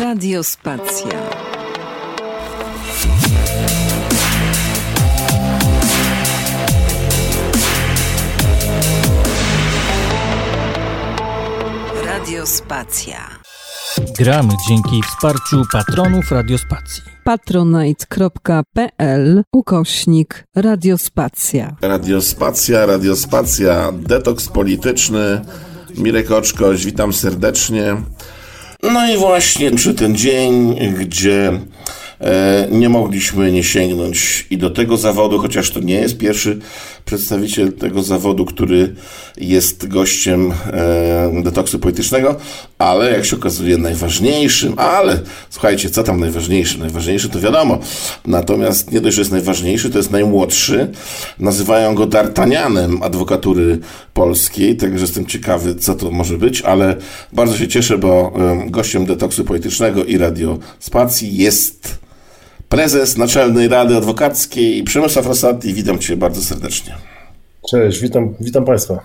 Radio Spacja. Radio Spacja. Gramy dzięki wsparciu patronów Radiospacji. patronite.pl ukośnik Radiospacja. Radiospacja, radiospacja, detoks polityczny. Mirek Oczkoś, witam serdecznie. No i właśnie przy ten dzień, gdzie nie mogliśmy nie sięgnąć i do tego zawodu, chociaż to nie jest pierwszy przedstawiciel tego zawodu, który jest gościem e, detoksu politycznego, ale jak się okazuje najważniejszym, ale słuchajcie, co tam najważniejszy? Najważniejszy to wiadomo, natomiast nie dość, że jest najważniejszy, to jest najmłodszy. Nazywają go D'Artagnanem adwokatury polskiej, także jestem ciekawy, co to może być, ale bardzo się cieszę, bo e, gościem detoksu politycznego i radiospacji jest prezes Naczelnej Rady Adwokackiej Przemysław Rosati. Witam Cię bardzo serdecznie. Cześć, witam, witam Państwa.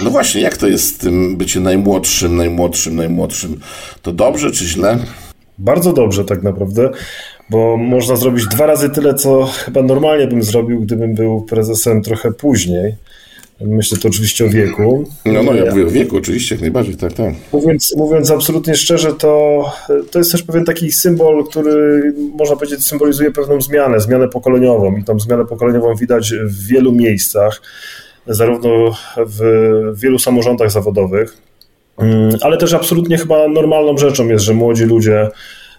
No właśnie, jak to jest z tym bycie najmłodszym, najmłodszym, najmłodszym? To dobrze czy źle? Bardzo dobrze tak naprawdę, bo można zrobić dwa razy tyle, co chyba normalnie bym zrobił, gdybym był prezesem trochę później. Myślę to oczywiście o wieku. No, no ja mówię o wieku, oczywiście, jak najbardziej, tak, tak. Mówiąc, mówiąc absolutnie szczerze, to, to jest też pewien taki symbol, który można powiedzieć symbolizuje pewną zmianę, zmianę pokoleniową i tą zmianę pokoleniową widać w wielu miejscach, zarówno w wielu samorządach zawodowych, ale też absolutnie chyba normalną rzeczą jest, że młodzi ludzie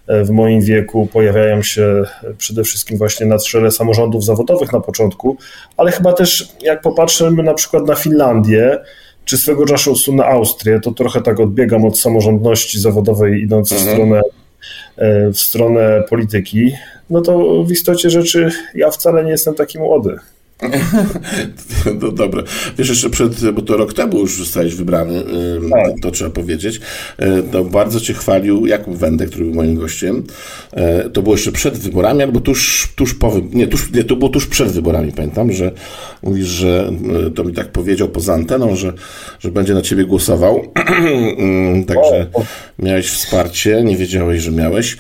w moim wieku pojawiają się przede wszystkim właśnie na czele samorządów zawodowych na początku, ale chyba też jak popatrzymy na przykład na Finlandię, czy swego czasu na Austrię, to trochę tak odbiegam od samorządności zawodowej, idąc w Mhm. stronę, e, w stronę polityki, no to w istocie rzeczy ja wcale nie jestem taki młody. No dobra. Wiesz, jeszcze przed, bo to rok temu już zostałeś wybrany, ym, Tak. to trzeba powiedzieć. E, To bardzo cię chwalił Jakub Wendek, który był moim gościem. E, To było jeszcze przed wyborami, albo tuż, tuż po nie, tuż, nie, to było tuż przed wyborami, pamiętam, że mówisz, że e, to mi tak powiedział poza anteną, że, że będzie na ciebie głosował. Także miałeś wsparcie, nie wiedziałeś, że miałeś.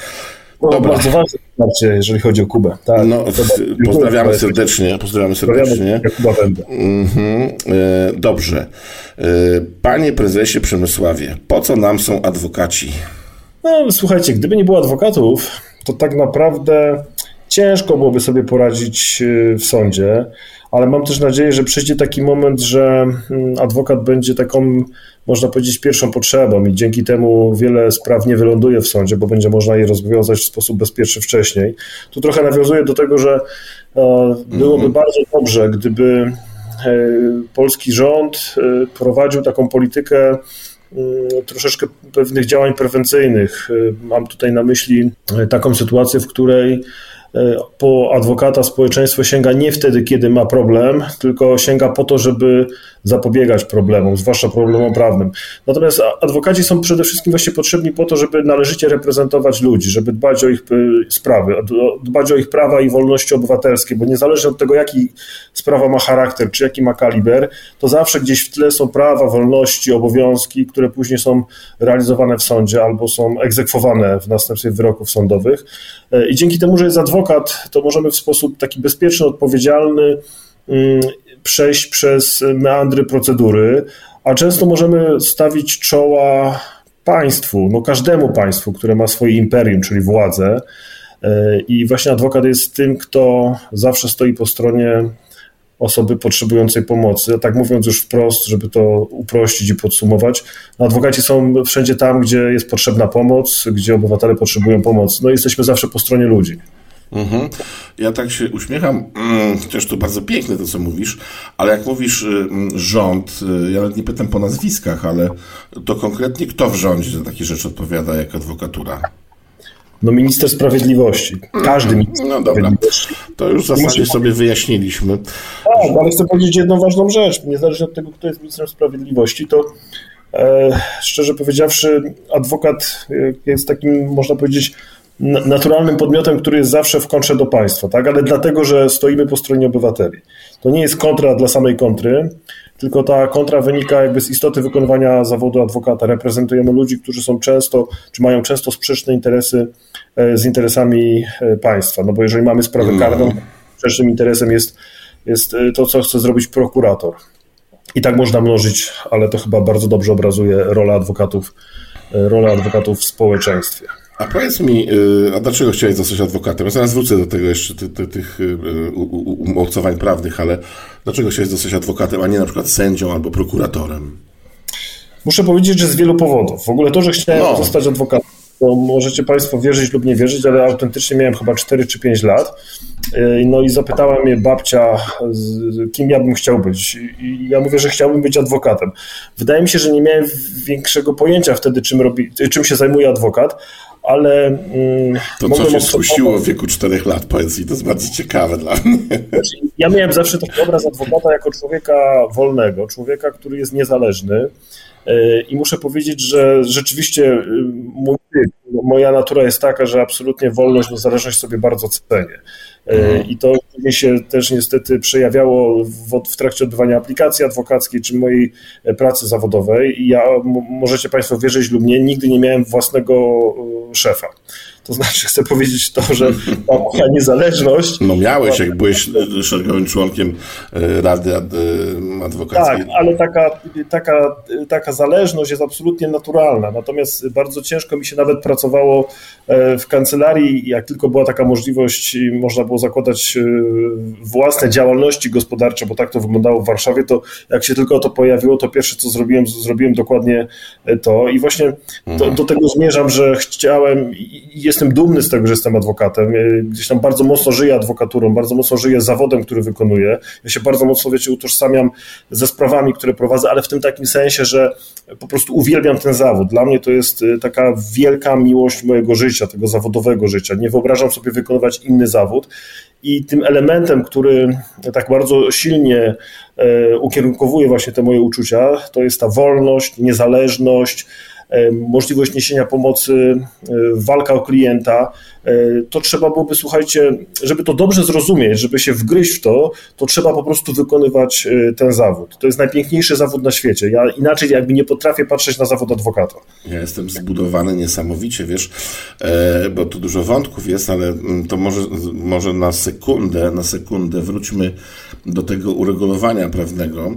No, Dobra. Bardzo ważne wsparcie, jeżeli chodzi o Kubę. Tak, No, to pozdrawiamy serdecznie, pozdrawiamy serdecznie. Mhm, e, dobrze. E, Panie prezesie Przemysławie, po co nam są adwokaci? No, słuchajcie, gdyby nie było adwokatów, to tak naprawdę ciężko byłoby sobie poradzić y, w sądzie, ale mam też nadzieję, że przyjdzie taki moment, że mm, adwokat będzie taką, można powiedzieć, pierwszą potrzebą i dzięki temu wiele spraw nie wyląduje w sądzie, bo będzie można je rozwiązać w sposób bezpieczny wcześniej. Tu trochę nawiązuję do tego, że e, byłoby bardzo dobrze, gdyby e, polski rząd e, prowadził taką politykę mm, troszeczkę pewnych działań prewencyjnych. Mam tutaj na myśli taką sytuację, w której po adwokata społeczeństwo sięga nie wtedy, kiedy ma problem, tylko sięga po to, żeby zapobiegać problemom, zwłaszcza problemom prawnym. Natomiast adwokaci są przede wszystkim właśnie potrzebni po to, żeby należycie reprezentować ludzi, żeby dbać o ich y, sprawy, dbać o ich prawa i wolności obywatelskie, bo niezależnie od tego, jaki sprawa ma charakter, czy jaki ma kaliber, to zawsze gdzieś w tle są prawa, wolności, obowiązki, które później są realizowane w sądzie albo są egzekwowane w następstwie wyroków sądowych. E, I dzięki temu, że jest adwokat, to możemy w sposób taki bezpieczny, odpowiedzialny mm, przejść przez meandry procedury, a często możemy stawić czoła państwu, no każdemu państwu, które ma swoje imperium, czyli władzę. E, I właśnie adwokat jest tym, kto zawsze stoi po stronie osoby potrzebującej pomocy. Tak mówiąc już wprost, żeby to uprościć i podsumować, no adwokaci są wszędzie tam, gdzie jest potrzebna pomoc, gdzie obywatele potrzebują pomocy. No jesteśmy zawsze po stronie ludzi. Mhm. Ja tak się uśmiecham, mm, chociaż to bardzo piękne to, co mówisz, ale jak mówisz y, mm, rząd, y, ja nawet nie pytam po nazwiskach, ale to konkretnie kto w rządzie za takie rzeczy odpowiada jak adwokatura? No minister sprawiedliwości, każdy minister No dobra, to już w zasadzie sobie wyjaśniliśmy. Tak, ale chcę powiedzieć jedną ważną rzecz. Niezależnie od tego, kto jest ministrem sprawiedliwości, to e, szczerze powiedziawszy, adwokat e, jest takim, można powiedzieć, naturalnym podmiotem, który jest zawsze w kontrze do państwa, tak? ale dlatego, że stoimy po stronie obywateli. To nie jest kontra dla samej kontry, tylko ta kontra wynika jakby z istoty wykonywania zawodu adwokata. Reprezentujemy ludzi, którzy są często, czy mają często sprzeczne interesy e, z interesami e, państwa. No bo jeżeli mamy sprawę mm. karną, sprzecznym interesem jest, jest e, to, co chce zrobić prokurator. I tak można mnożyć, ale to chyba bardzo dobrze obrazuje rolę adwokatów, rolę adwokatów w społeczeństwie. A powiedz mi, y, a dlaczego chciałeś zostać adwokatem? Ja zaraz wrócę do tego jeszcze, ty, ty, tych y, umocowań prawnych, ale dlaczego chciałeś zostać adwokatem, a nie na przykład sędzią albo prokuratorem? Muszę powiedzieć, że z wielu powodów. W ogóle to, że chciałem no. zostać adwokatem, to możecie Państwo wierzyć lub nie wierzyć, ale autentycznie miałem chyba 4 czy 5 lat. Y, no i zapytała mnie babcia, kim ja bym chciał być. I ja mówię, że chciałbym być adwokatem. Wydaje mi się, że nie miałem większego pojęcia wtedy, czym, robi, czym się zajmuje adwokat, ale... Mm, to co się skusiło w wieku czterech lat, powiedz mi, to jest bardzo ciekawe dla mnie. Znaczy, ja miałem zawsze taki obraz adwokata jako człowieka wolnego, człowieka, który jest niezależny i muszę powiedzieć, że rzeczywiście e, mój, moja natura jest taka, że absolutnie wolność, niezależność sobie bardzo cenię. E, I to się też niestety przejawiało w, w, trakcie odbywania aplikacji adwokackiej czy mojej e, pracy zawodowej. I ja, możecie Państwo wierzyć lub nie, nigdy nie miałem własnego e, szefa. To znaczy, chcę powiedzieć to, że ta moja niezależność. No miałeś, jak byłeś szeregowym członkiem e, Rady e, Adwokackiej. Tak, ale taka, taka, taka zależność jest absolutnie naturalna. Natomiast bardzo ciężko mi się nawet pracowało e, w kancelarii. Jak tylko była taka możliwość można było zakładać własne działalności gospodarcze, bo tak to wyglądało w Warszawie, to jak się tylko to pojawiło, to pierwsze co zrobiłem, zrobiłem dokładnie to. I właśnie do, mhm. do tego zmierzam, że chciałem jest jestem dumny z tego, że jestem adwokatem. Gdzieś tam bardzo mocno żyję adwokaturą, bardzo mocno żyję zawodem, który wykonuję. Ja się bardzo mocno, wiecie, utożsamiam ze sprawami, które prowadzę, ale w tym takim sensie, że po prostu uwielbiam ten zawód. Dla mnie to jest y, taka wielka miłość mojego życia, tego zawodowego życia. Nie wyobrażam sobie wykonywać inny zawód. I tym elementem, który tak bardzo silnie e, ukierunkowuje właśnie te moje uczucia, to jest ta wolność, niezależność, możliwość niesienia pomocy, e, walka o klienta, e, to trzeba byłoby, słuchajcie, żeby to dobrze zrozumieć, żeby się wgryźć w to, to trzeba po prostu wykonywać ten zawód. To jest najpiękniejszy zawód na świecie. Ja inaczej jakby nie potrafię patrzeć na zawód adwokata. Ja jestem zbudowany niesamowicie, wiesz, bo tu dużo wątków jest, ale mm, to może, może na sekundę, na sekundę wróćmy do tego uregulowania prawnego.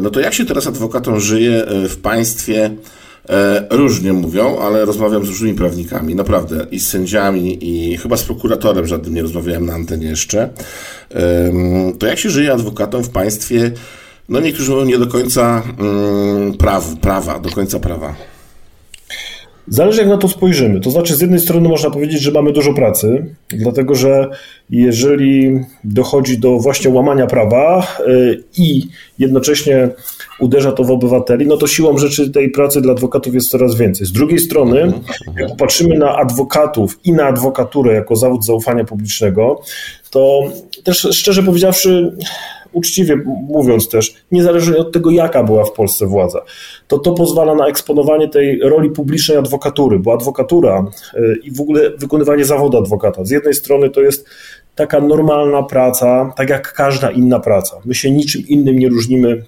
No to jak się teraz adwokatom żyje w państwie, E, różnie mówią, ale rozmawiam z różnymi prawnikami, naprawdę, i z sędziami, i chyba z prokuratorem żadnym nie rozmawiałem na antenie jeszcze. To jak się żyje adwokatom w państwie, no niektórzy mówią nie do końca mm, praw, prawa, do końca prawa. Zależy jak na to spojrzymy. To znaczy, z jednej strony można powiedzieć, że mamy dużo pracy, dlatego że jeżeli dochodzi do właśnie łamania prawa y, i jednocześnie uderza to w obywateli, no to siłą rzeczy tej pracy dla adwokatów jest coraz więcej. Z drugiej strony, mhm, mhm. jak popatrzymy na adwokatów i na adwokaturę jako zawód zaufania publicznego, to też szczerze powiedziawszy, uczciwie mówiąc też, niezależnie od tego, jaka była w Polsce władza, to to pozwala na eksponowanie tej roli publicznej adwokatury, bo adwokatura y, i w ogóle wykonywanie zawodu adwokata, z jednej strony to jest taka normalna praca, tak jak każda inna praca. My się niczym innym nie różnimy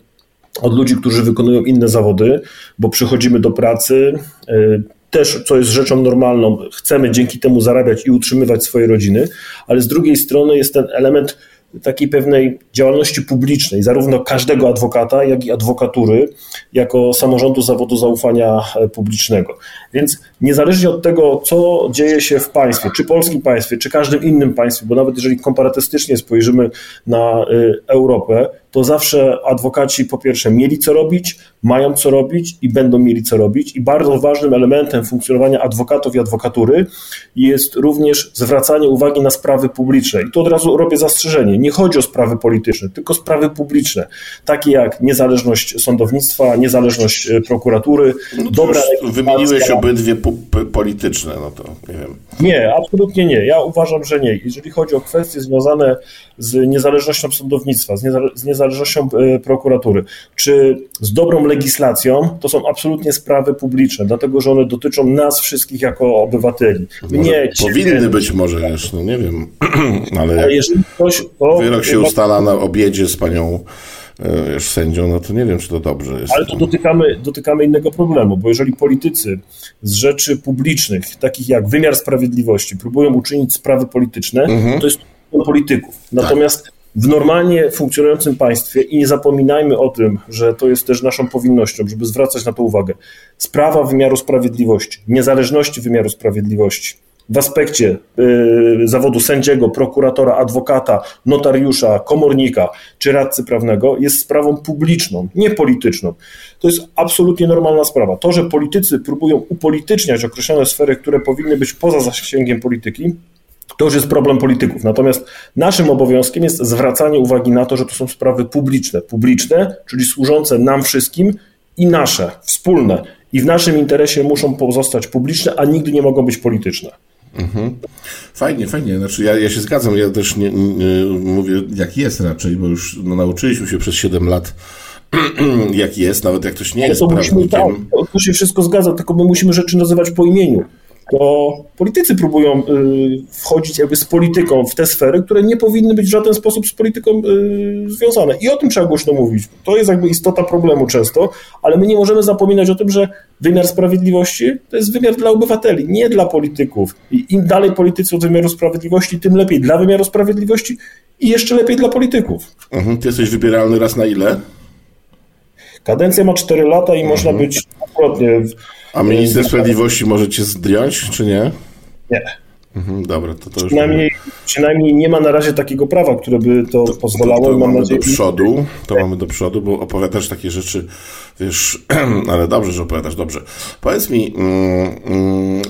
od ludzi, którzy wykonują inne zawody, bo przychodzimy do pracy, y, też, co jest rzeczą normalną, chcemy dzięki temu zarabiać i utrzymywać swoje rodziny, ale z drugiej strony jest ten element takiej pewnej działalności publicznej, zarówno każdego adwokata, jak i adwokatury, jako samorządu zawodu zaufania publicznego. Więc niezależnie od tego, co dzieje się w państwie, czy polskim państwie, czy każdym innym państwie, bo nawet jeżeli komparatystycznie spojrzymy na e, Europę, to zawsze adwokaci po pierwsze mieli co robić, mają co robić i będą mieli co robić. I bardzo ważnym elementem funkcjonowania adwokatów i adwokatury jest również zwracanie uwagi na sprawy publiczne. I tu od razu robię zastrzeżenie. Nie chodzi o sprawy polityczne, tylko sprawy publiczne, takie jak niezależność sądownictwa, niezależność e, prokuratury, no dobra Wymieniłeś obydwie polityczne, no to nie wiem. Nie, absolutnie nie. Ja uważam, że nie. Jeżeli chodzi o kwestie związane z niezależnością sądownictwa, z, niezale z niezależnością e, prokuratury, czy z dobrą legislacją, to są absolutnie sprawy publiczne, dlatego że one dotyczą nas wszystkich jako obywateli. Nie, powinny być może, wiesz, no nie wiem, ale, ale jeżeli ktoś... To, wyrok się ustala na obiedzie z panią już sędzią, no to nie wiem, czy to dobrze jest. Ale tu dotykamy, dotykamy innego problemu, bo jeżeli politycy z rzeczy publicznych, takich jak wymiar sprawiedliwości, próbują uczynić sprawy polityczne, mhm. to jest polityków. Natomiast tak. w normalnie funkcjonującym państwie i nie zapominajmy o tym, że to jest też naszą powinnością, żeby zwracać na to uwagę. Sprawa wymiaru sprawiedliwości, niezależności wymiaru sprawiedliwości, w aspekcie y, zawodu sędziego, prokuratora, adwokata, notariusza, komornika czy radcy prawnego jest sprawą publiczną, nie polityczną. To jest absolutnie normalna sprawa. To, że politycy próbują upolityczniać określone sfery, które powinny być poza zasięgiem polityki, to już jest problem polityków. Natomiast naszym obowiązkiem jest zwracanie uwagi na to, że to są sprawy publiczne. Publiczne, czyli służące nam wszystkim i nasze, wspólne. I w naszym interesie muszą pozostać publiczne, a nigdy nie mogą być polityczne. Mhm. Fajnie, fajnie. Znaczy ja, ja się zgadzam, ja też nie, nie, mówię jak jest raczej, bo już no, nauczyliśmy się przez 7 lat jak jest, nawet jak ktoś nie jest to musimy, tak, to się wszystko zgadza, tylko my musimy rzeczy nazywać po imieniu to politycy próbują y, wchodzić jakby z polityką w te sfery, które nie powinny być w żaden sposób z polityką y, związane. I o tym trzeba głośno mówić. To jest jakby istota problemu często, ale my nie możemy zapominać o tym, że wymiar sprawiedliwości to jest wymiar dla obywateli, nie dla polityków. I im dalej politycy od wymiaru sprawiedliwości, tym lepiej dla wymiaru sprawiedliwości i jeszcze lepiej dla polityków. Mhm. Ty jesteś wybieralny raz na ile? Kadencja ma 4 lata i mhm. można być a minister sprawiedliwości może cię zdjąć, czy nie? Nie. Mhm, dobra, to, to przynajmniej, przynajmniej nie ma na razie takiego prawa, które by to, to pozwalało. To, to mamy nadzieję, do przodu, to mamy do przodu, bo opowiadasz takie rzeczy, wiesz, ale dobrze, że opowiadasz, dobrze. Powiedz mi, mm, mm,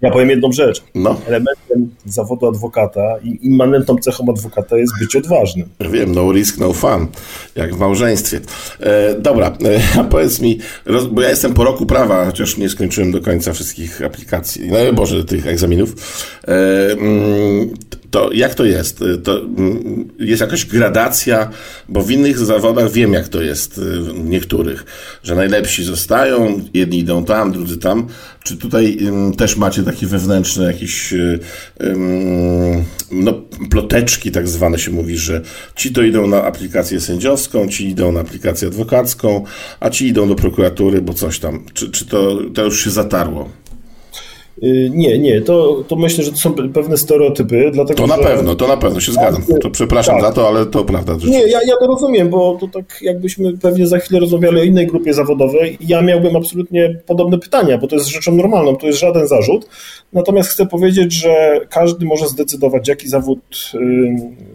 ja powiem jedną rzecz. No. Elementem zawodu adwokata i immanentną cechą adwokata jest być odważnym. Wiem, no risk, no fun, jak w małżeństwie. E, dobra, e, powiedz mi, roz, bo ja jestem po roku prawa, chociaż nie skończyłem do końca wszystkich aplikacji, no Boże, tych egzaminów. E, mm, to jak to jest? To mm, jest jakaś gradacja, bo w innych zawodach wiem, jak to jest y, w niektórych, że najlepsi zostają, jedni idą tam, drudzy tam. Czy tutaj też macie takie wewnętrzne jakieś y, no, ploteczki, tak zwane się mówi, że ci to idą na aplikację sędziowską, ci idą na aplikację adwokacką, a ci idą do prokuratury, bo coś tam. Czy, czy to, to już się zatarło? Y, nie, nie, to, to myślę, że to są pewne stereotypy, dlatego To na że... pewno, to na pewno się zgadzam. To przepraszam tak. za to, ale to prawda. Nie, ja, ja to rozumiem, bo to tak jakbyśmy pewnie za chwilę rozmawiali o innej grupie zawodowej ja miałbym absolutnie podobne pytania, bo to jest rzeczą normalną, to jest żaden zarzut. Natomiast chcę powiedzieć, że każdy może zdecydować, jaki zawód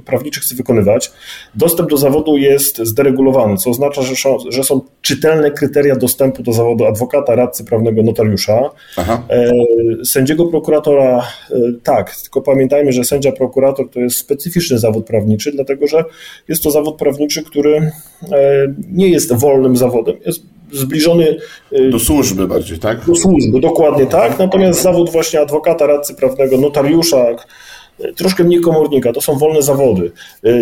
prawniczy chce wykonywać. Dostęp do zawodu jest zderegulowany, co oznacza, że są, że są czytelne kryteria dostępu do zawodu adwokata, radcy prawnego, notariusza. Aha. Sędziego prokuratora e, tak, tylko pamiętajmy, że sędzia prokurator to jest specyficzny zawód prawniczy, dlatego że jest to zawód prawniczy, który e, nie jest wolnym zawodem, jest zbliżony e, do służby bardziej, tak? Do służby, dokładnie tak. Natomiast zawód właśnie adwokata, radcy prawnego, notariusza, troszkę mniej komornika, to są wolne zawody.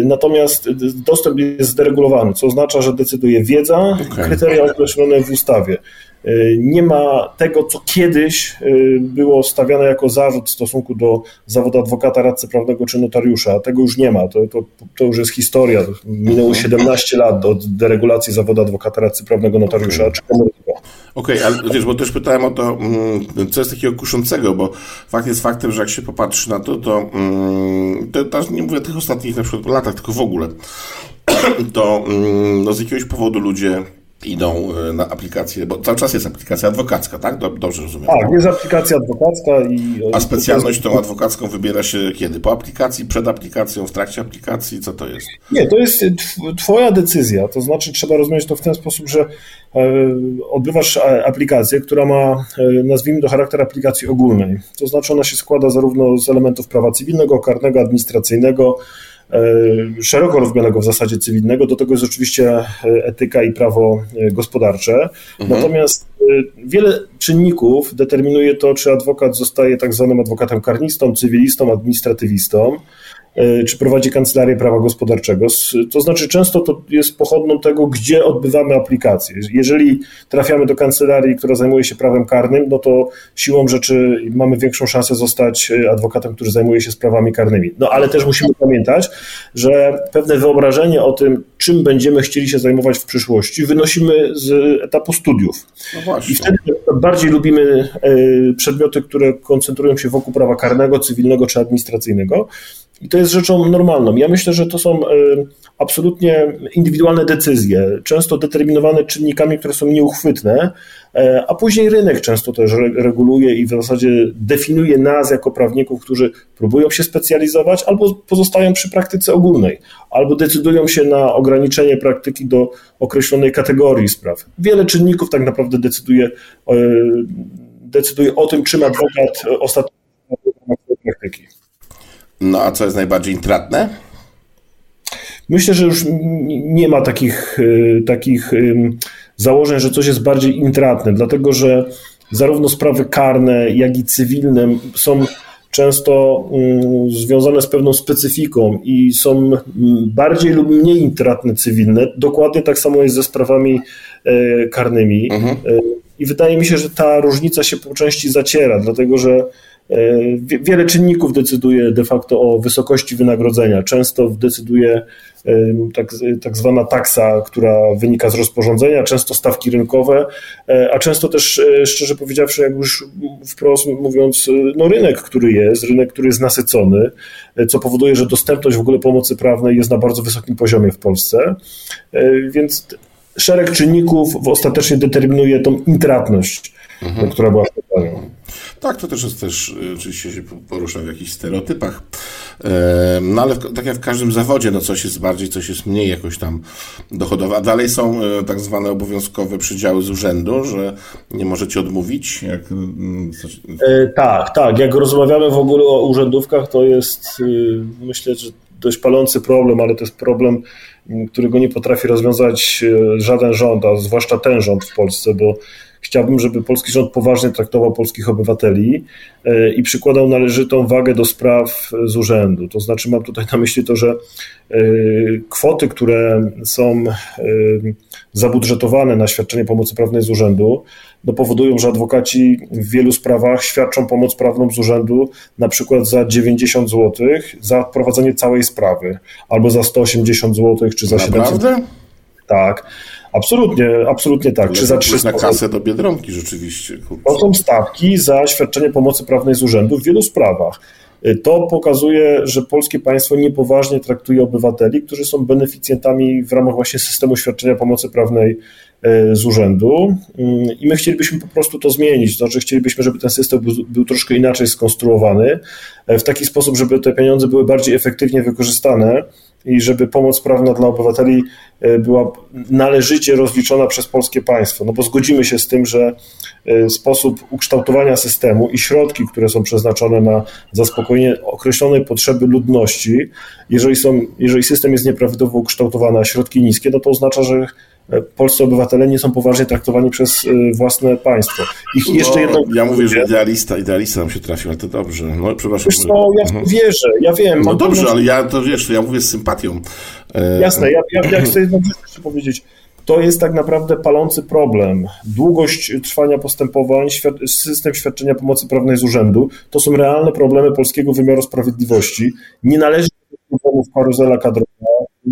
Natomiast dostęp jest zderegulowany, co oznacza, że decyduje wiedza, okay. kryteria określone w ustawie. Y, nie ma tego, co kiedyś y, było stawiane jako zarzut w stosunku do zawodu adwokata, radcy prawnego czy notariusza. Tego już nie ma. To, to, to już jest historia. Minęło 17 mhm. lat od deregulacji zawodu adwokata, radcy prawnego, notariusza okay. czy komornika. Okej, okay, ale wiesz, bo też pytałem o to, mm, co jest takiego kuszącego, bo fakt jest faktem, że jak się popatrzy na to, to, mm, to, to nie mówię o tych ostatnich na przykład latach, tylko w ogóle, to mm, no, z jakiegoś powodu ludzie idą e, na aplikację, bo cały czas jest aplikacja adwokacka, tak? Dobrze rozumiem. Tak, jest aplikacja adwokacka i... A specjalność tą adwokacką wybiera się kiedy? Po aplikacji, przed aplikacją, w trakcie aplikacji? Co to jest? Nie, to jest twoja decyzja, to znaczy trzeba rozumieć to w ten sposób, że e, odbywasz e, aplikację, która ma, nazwijmy to, charakter aplikacji ogólnej. To znaczy ona się składa zarówno z elementów prawa cywilnego, karnego, administracyjnego, szeroko rozumianego w zasadzie cywilnego. Do tego jest oczywiście etyka i prawo gospodarcze. Mhm. Natomiast wiele czynników determinuje to, czy adwokat zostaje tak zwanym adwokatem karnistą, cywilistą, administratywistą. E, czy prowadzi kancelarię prawa gospodarczego. To znaczy, często to jest pochodną tego, gdzie odbywamy aplikację. Jeżeli trafiamy do kancelarii, która zajmuje się prawem karnym, no to siłą rzeczy mamy większą szansę zostać e, adwokatem, który zajmuje się sprawami karnymi. No ale też musimy pamiętać, że pewne wyobrażenie o tym, czym będziemy chcieli się zajmować w przyszłości, wynosimy z etapu studiów. No I wtedy bardziej lubimy e, przedmioty, które koncentrują się wokół prawa karnego, cywilnego czy administracyjnego. I to jest rzeczą normalną. Ja myślę, że to są e, absolutnie indywidualne decyzje, często determinowane czynnikami, które są nieuchwytne, e, a później rynek często też reguluje i w zasadzie definiuje nas jako prawników, którzy próbują się specjalizować albo pozostają przy praktyce ogólnej, albo decydują się na ograniczenie praktyki do określonej kategorii spraw. Wiele czynników tak naprawdę decyduje, e, decyduje o tym, czym adwokat ostatecznie praktyki. No a co jest najbardziej intratne? Myślę, że już nie ma takich, y, takich założeń, że coś jest bardziej intratne, dlatego że zarówno sprawy karne, jak i cywilne są często związane z pewną specyfiką i są bardziej lub mniej intratne cywilne. Dokładnie tak samo jest ze sprawami e, karnymi. Mhm. E, I wydaje mi się, że ta różnica się po części zaciera, dlatego że wiele czynników decyduje de facto o wysokości wynagrodzenia. Często decyduje e, tak, tak zwana taksa, która wynika z rozporządzenia, często stawki rynkowe, e, a często też, szczerze powiedziawszy, jak już wprost mówiąc, no rynek, który jest, rynek, który jest nasycony, co powoduje, że dostępność w ogóle pomocy prawnej jest na bardzo wysokim poziomie w Polsce. Więc szereg czynników ostatecznie determinuje tą intratność, mhm. która była w pytaniu. Tak, to też jest też, y, oczywiście się porusza w jakichś stereotypach, no ale tak jak w każdym zawodzie, no coś jest bardziej, coś jest mniej jakoś tam dochodowe, a dalej są y, tak zwane obowiązkowe przydziały z urzędu, że nie możecie odmówić? Jak... Mm, e, tak, tak, jak rozmawiamy w ogóle o urzędówkach, to jest y, myślę, że dość palący problem, ale to jest problem, którego nie potrafi rozwiązać żaden rząd, a zwłaszcza ten rząd w Polsce, bo Chciałbym, żeby polski rząd poważnie traktował polskich obywateli e, i przykładał należytą wagę do spraw z urzędu. To znaczy, mam tutaj na myśli to, że e, kwoty, które są e, zabudżetowane na świadczenie pomocy prawnej z urzędu, no powodują, że adwokaci w wielu sprawach świadczą pomoc prawną z urzędu na przykład za 90 zł za prowadzenie całej sprawy, albo za 180 zł, czy za Naprawdę? 700 Tak. Absolutnie, absolutnie tak. Czy za 300 na kasę do Biedronki rzeczywiście. To są stawki za świadczenie pomocy prawnej z urzędu w wielu sprawach. Y, to pokazuje, że polskie państwo niepoważnie traktuje obywateli, którzy są beneficjentami w ramach właśnie systemu świadczenia pomocy prawnej y, z urzędu y, i my chcielibyśmy po prostu to zmienić, to znaczy chcielibyśmy, żeby ten system był, był troszkę inaczej skonstruowany, w taki sposób, żeby te pieniądze były bardziej efektywnie wykorzystane, i żeby pomoc prawna dla obywateli e, była należycie rozliczona przez polskie państwo. No bo zgodzimy się z tym, że e, sposób ukształtowania systemu i środki, które są przeznaczone na zaspokojenie określonej potrzeby ludności, jeżeli, są, jeżeli system jest nieprawidłowo ukształtowany, a środki niskie, no to oznacza, że polscy obywatele nie są poważnie traktowani przez y, własne państwo. Ich no, jeszcze jedno... Ja mówię, że idealista, idealista nam się trafił, ale to dobrze. No, przepraszam. Wiesz co, ja mhm. wierzę, ja wiem. No dobrze, ale ja to wiesz, ja mówię z sympatią. E, Jasne, ja, ja, ja chcę jedną rzecz jeszcze powiedzieć. To jest tak naprawdę palący problem. Długość trwania postępowań, system świadczenia pomocy prawnej z urzędu to są realne problemy polskiego wymiaru sprawiedliwości. Nie należy do problemów karuzela kadrowa,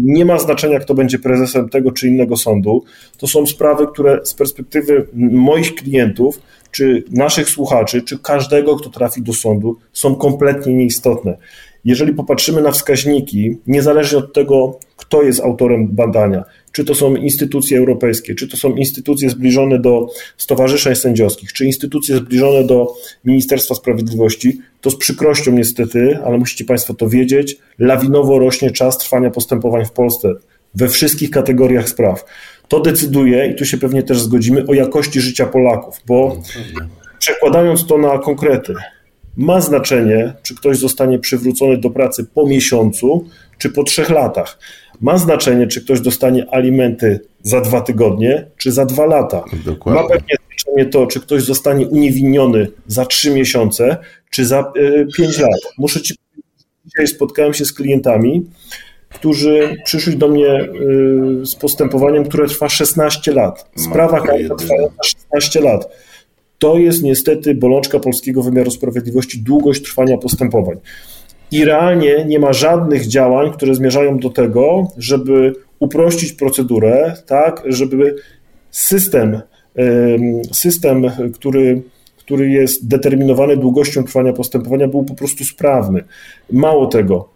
nie ma znaczenia, kto będzie prezesem tego czy innego sądu. To są sprawy, które z perspektywy moich klientów, czy naszych słuchaczy, czy każdego, kto trafi do sądu, są kompletnie nieistotne. Jeżeli popatrzymy na wskaźniki, niezależnie od tego, kto jest autorem badania, czy to są instytucje europejskie, czy to są instytucje zbliżone do stowarzyszeń sędziowskich, czy instytucje zbliżone do Ministerstwa Sprawiedliwości, to z przykrością niestety, ale musicie Państwo to wiedzieć, lawinowo rośnie czas trwania postępowań w Polsce we wszystkich kategoriach spraw. To decyduje, i tu się pewnie też zgodzimy, o jakości życia Polaków, bo przekładając to na konkrety, ma znaczenie, czy ktoś zostanie przywrócony do pracy po miesiącu, czy po trzech latach. Ma znaczenie, czy ktoś dostanie alimenty za dwa tygodnie, czy za dwa lata. Dokładnie. Ma pewnie znaczenie to, czy ktoś zostanie uniewinniony za trzy miesiące, czy za y, pięć lat. Muszę ci powiedzieć, dzisiaj spotkałem się z klientami, którzy przyszli do mnie y, z postępowaniem, które trwa 16 lat. Sprawa karna trwa 16 lat. To jest niestety bolączka polskiego wymiaru sprawiedliwości, długość trwania postępowań. I realnie nie ma żadnych działań, które zmierzają do tego, żeby uprościć procedurę, tak, żeby system, system, który, który jest determinowany długością trwania postępowania, był po prostu sprawny. Mało tego,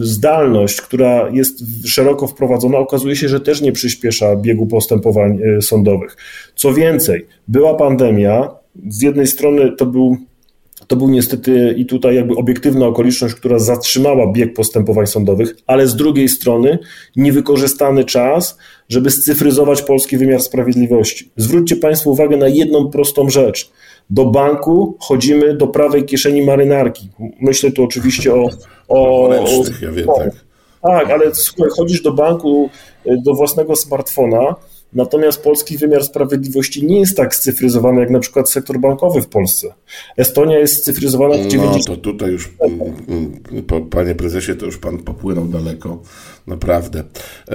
zdalność, która jest szeroko wprowadzona, okazuje się, że też nie przyspiesza biegu postępowań y, sądowych. Co więcej, była pandemia, z jednej strony to był to był niestety i tutaj jakby obiektywna okoliczność, która zatrzymała bieg postępowań sądowych, ale z drugiej strony niewykorzystany czas, żeby scyfryzować polski wymiar sprawiedliwości. Zwróćcie Państwo uwagę na jedną prostą rzecz. Do banku chodzimy do prawej kieszeni marynarki. Myślę tu oczywiście o. o, o ja wiem, tak. tak, ale słuchaj, chodzisz do banku, y, do własnego smartfona, natomiast polski wymiar sprawiedliwości nie jest tak scyfryzowany jak na przykład sektor bankowy w Polsce. Estonia jest scyfryzowana w No 90%. to tutaj już, mm, mm, panie prezesie, to już pan popłynął daleko. Naprawdę. E,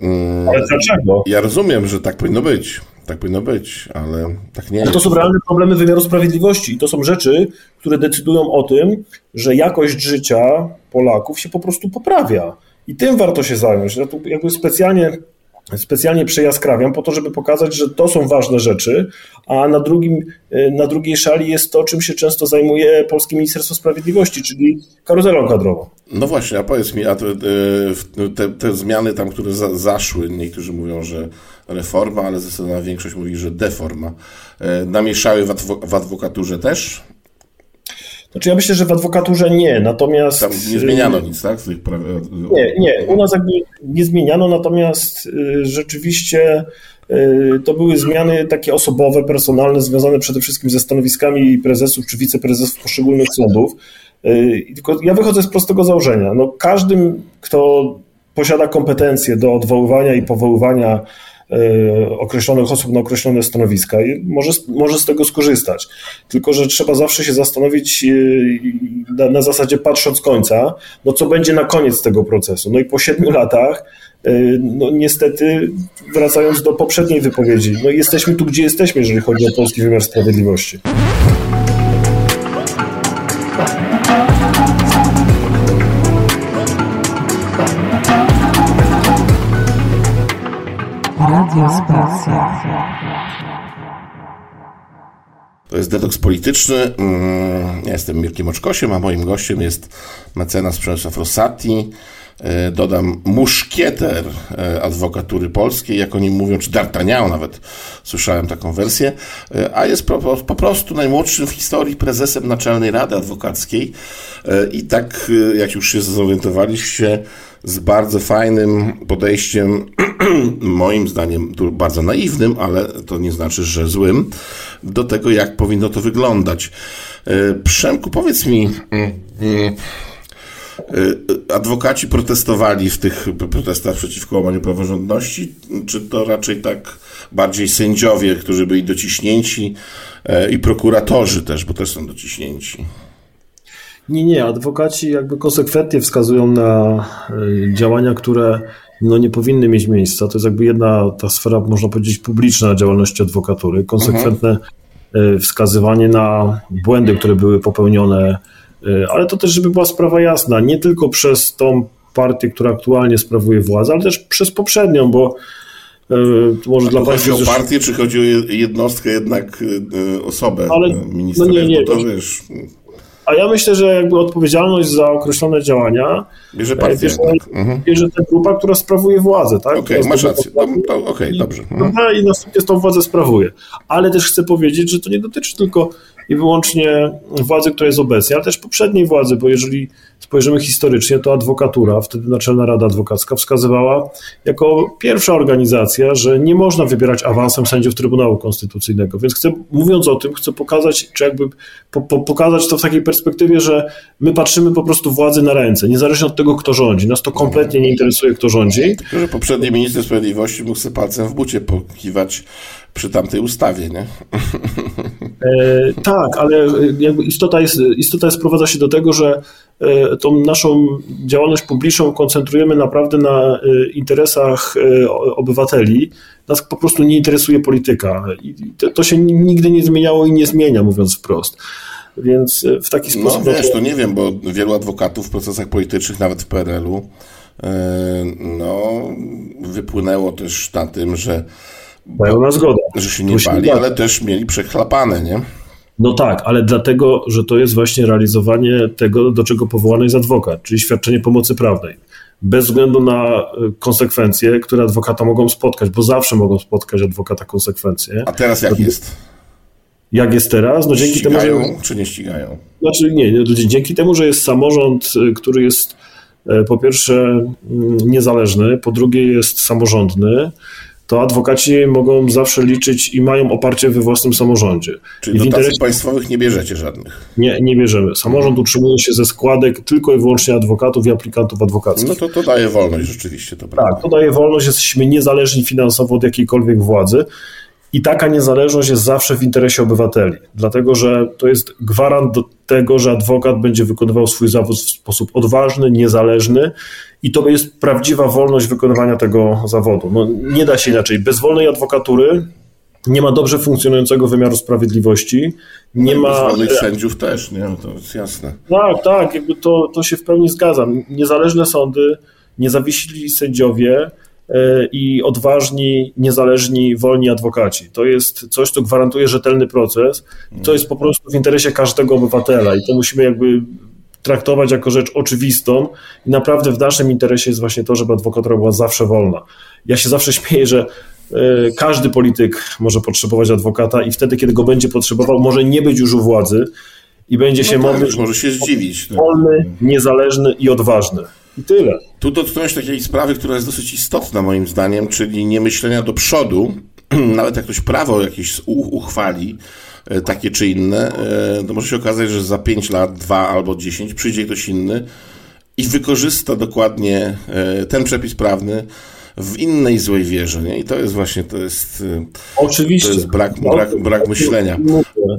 mm, Ale dlaczego? ja rozumiem, że tak powinno być. Tak powinno być, ale tak nie Ale jest. to są realne problemy wymiaru sprawiedliwości i to są rzeczy, które decydują o tym, że jakość życia Polaków się po prostu poprawia. I tym warto się zająć. Ja tu jakby specjalnie, specjalnie przejaskrawiam po to, żeby pokazać, że to są ważne rzeczy, a na, drugim, na drugiej szali jest to, czym się często zajmuje Polskie Ministerstwo Sprawiedliwości, czyli karuzelą kadrową. No właśnie, a powiedz mi, a te, te, te zmiany tam, które za, zaszły, niektórzy mówią, że reforma, ale zdecydowana większość mówi, że deforma, e, namieszały w, adwo, w adwokaturze też? Znaczy ja myślę, że w adwokaturze nie, natomiast... Tam nie zmieniano nic, tak? Tych pra... Nie, nie, u nas jakby nie zmieniano, natomiast y, rzeczywiście y, to były zmiany takie osobowe, personalne, związane przede wszystkim ze stanowiskami prezesów czy wiceprezesów poszczególnych sądów. Y, Tylko ja wychodzę z prostego założenia. No, każdym, kto posiada kompetencje do odwoływania i powoływania y, określonych osób na określone stanowiska i może, może z tego skorzystać. Tylko, że trzeba zawsze się zastanowić y, na, na zasadzie patrząc końca, no co będzie na koniec tego procesu. No i po siedmiu latach, y, no niestety, wracając do poprzedniej wypowiedzi, no jesteśmy tu, gdzie jesteśmy, jeżeli chodzi o polski wymiar sprawiedliwości. To jest detoks polityczny. Mm, Ja jestem Mirkiem Oczkosiem, a moim gościem jest mecenas Przemysław Rossati. E, Dodam muszkieter e, adwokatury polskiej, jak oni mówią, czy D'Artagnan nawet, słyszałem taką wersję, E, a jest po, po, prostu najmłodszym w historii prezesem Naczelnej Rady Adwokackiej i tak, jak już się zorientowaliście, z bardzo fajnym podejściem, moim zdaniem bardzo naiwnym, ale to nie znaczy, że złym, do tego, jak powinno to wyglądać. E, Przemku, powiedz mi, mm, mm, e, adwokaci protestowali w tych protestach przeciwko łamaniu praworządności, czy to raczej tak bardziej sędziowie, którzy byli dociśnięci e, i prokuratorzy też, bo też są dociśnięci? Nie, nie, adwokaci jakby konsekwentnie wskazują na y, działania, które no, nie powinny mieć miejsca. To jest jakby jedna ta sfera, można powiedzieć, publiczna działalności adwokatury. Konsekwentne y, wskazywanie na błędy, które były popełnione, y, ale to też, żeby była sprawa jasna, nie tylko przez tą partię, która aktualnie sprawuje władzę, ale też przez poprzednią, bo może dla Chodzi Państwa... o zresztą- partię, czy chodzi o je- jednostkę, jednak osobę Ale- ministra? no nie, nie, to- wiesz, A ja myślę, że jakby odpowiedzialność za określone działania bierze partię bierze, jednak. Mhm. bierze ta grupa, która sprawuje władzę, tak? Okej, Która masz rację. okej, i- dobrze. Mhm. I następnie tą władzę sprawuje. Ale też chcę powiedzieć, że to nie dotyczy tylko i wyłącznie władzy, która jest obecnie, ale też poprzedniej władzy, bo jeżeli spojrzymy historycznie, to adwokatura, wtedy Naczelna Rada Adwokacka wskazywała jako pierwsza organizacja, że nie można wybierać awansem sędziów Trybunału Konstytucyjnego. Więc chcę, mówiąc o tym, chcę pokazać, czy jakby po, po, pokazać to w takiej perspektywie, że my patrzymy po prostu władzy na ręce, niezależnie od tego, kto rządzi. Nas to kompletnie nie interesuje, kto rządzi. Tylko, że poprzedni minister sprawiedliwości mógł sobie palcem w bucie pokiwać przy tamtej ustawie, nie? E, tak, ale jakby istota, jest, istota sprowadza się do tego, że e, tą naszą działalność publiczną koncentrujemy naprawdę na e, interesach e, obywateli. Nas po prostu nie interesuje polityka. I to, to się nigdy nie zmieniało i nie zmienia, mówiąc wprost. Więc e, w taki No sposób. wiesz, to nie wiem, bo wielu adwokatów w procesach politycznych, nawet w PRL-u, e, no, wypłynęło też na tym, że, Pełna zgoda. że się nie bali, ale też mieli przechlapane, nie? No tak, ale dlatego, że to jest właśnie realizowanie tego, do czego powołany jest adwokat, czyli świadczenie pomocy prawnej. Bez względu na y, konsekwencje, które adwokata mogą spotkać, bo zawsze mogą spotkać adwokata konsekwencje. A teraz jak jest? Jak jest teraz? No dzięki temu, że, Ścigają czy nie ścigają? znaczy nie, nie, dzięki temu, że jest samorząd, y, który jest e, po pierwsze mm, niezależny, po drugie jest samorządny, to adwokaci mogą zawsze liczyć i mają oparcie we własnym samorządzie. Czyli w interesie państwowych nie bierzecie żadnych? Nie, nie bierzemy. Samorząd utrzymuje się ze składek tylko i wyłącznie adwokatów i aplikantów adwokackich. No to to daje wolność rzeczywiście, to prawda. Tak, to daje wolność, jesteśmy niezależni finansowo od jakiejkolwiek władzy i taka niezależność jest zawsze w interesie obywateli, dlatego że to jest gwarant do tego, że adwokat będzie wykonywał swój zawód w sposób odważny, niezależny i to jest prawdziwa wolność wykonywania tego zawodu. No, nie da się inaczej. Bez wolnej adwokatury nie ma dobrze funkcjonującego wymiaru sprawiedliwości, nie Bez ma... wolnych sędziów też, nie? No to jest jasne. Tak, tak, jakby to, to się w pełni zgadzam. Niezależne sądy, niezawiśli sędziowie e, i odważni, niezależni, wolni adwokaci. To jest coś, co gwarantuje rzetelny proces i to jest po prostu w interesie każdego obywatela i to musimy jakby traktować jako rzecz oczywistą i naprawdę w naszym interesie jest właśnie to, żeby adwokatura była zawsze wolna. Ja się zawsze śmieję, że e, każdy polityk może potrzebować adwokata i wtedy, kiedy go będzie potrzebował, może nie być już u władzy i będzie się No tak, modlić może się zdziwić. tak. wolny, niezależny i odważny. I tyle. Tu dotknąłeś takiej sprawy, która jest dosyć istotna moim zdaniem, czyli nie myślenia do przodu. Nawet jak ktoś prawo jakieś uchwali, takie czy inne, e, to może się okazać, że za 5 lat, 2 albo 10 przyjdzie ktoś inny i wykorzysta dokładnie e, ten przepis prawny w innej złej wierze. Nie? I to jest właśnie, to jest, e, Oczywiście. to jest brak, brak, brak myślenia.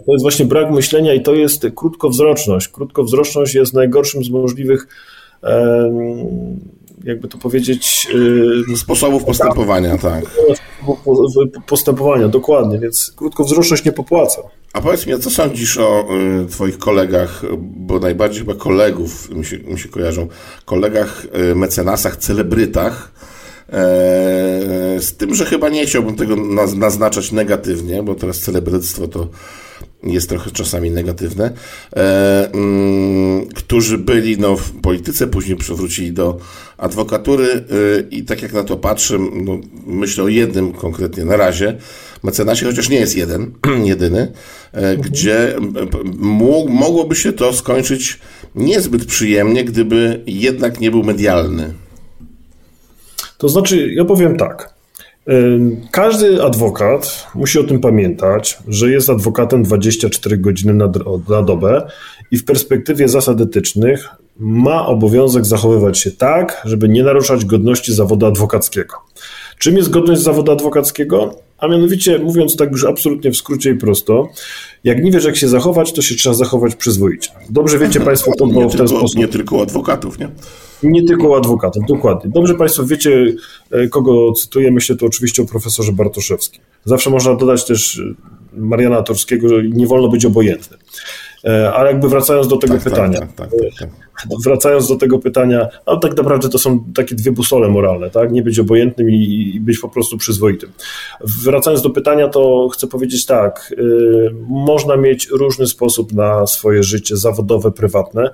To jest właśnie brak myślenia i to jest krótkowzroczność. Krótkowzroczność jest najgorszym z możliwych, jakby to powiedzieć, em, Sposobów postępowania, tak. postępowania, dokładnie, więc krótkowzroczność nie popłaca. A powiedz mi, a co sądzisz o y, twoich kolegach, bo najbardziej chyba kolegów mi się, mi się kojarzą, kolegach, y, mecenasach, celebrytach, e, z tym, że chyba nie chciałbym tego naz- naznaczać negatywnie, bo teraz celebryctwo to jest trochę czasami negatywne, e, mm, którzy byli no, w polityce, później przewrócili do adwokatury y, i tak jak na to patrzę, no, myślę o jednym konkretnie na razie, mecenasie, chociaż nie jest jeden, jedyny, e, gdzie m, p- mógł, mogłoby się to skończyć niezbyt przyjemnie, gdyby jednak nie był medialny. To znaczy, ja powiem tak. Każdy adwokat musi o tym pamiętać, że jest adwokatem 24 godziny na, na dobę i w perspektywie zasad etycznych ma obowiązek zachowywać się tak, żeby nie naruszać godności zawodu adwokackiego. Czym jest godność zawodu adwokackiego? A mianowicie, mówiąc tak już absolutnie w skrócie i prosto, jak nie wiesz, jak się zachować, to się trzeba zachować przyzwoicie. Dobrze wiecie Państwo, to Nie było w ten tylko, sposób. nie tylko adwokatów, nie? Nie tylko u adwokatów, dokładnie. Dobrze Państwo wiecie, e, kogo cytuję, myślę tu oczywiście o profesorze Bartoszewskim. Zawsze można dodać też e, Mariana Torskiego, że nie wolno być obojętnym. E, ale jakby wracając do tego Tak, tak, pytania. tak, tak, tak, tak. Wracając do tego pytania, no tak naprawdę to są takie dwie busole moralne, tak? Nie być obojętnym i, i być po prostu przyzwoitym. Wracając do pytania, to chcę powiedzieć tak, y, można mieć różny sposób na swoje życie zawodowe, prywatne,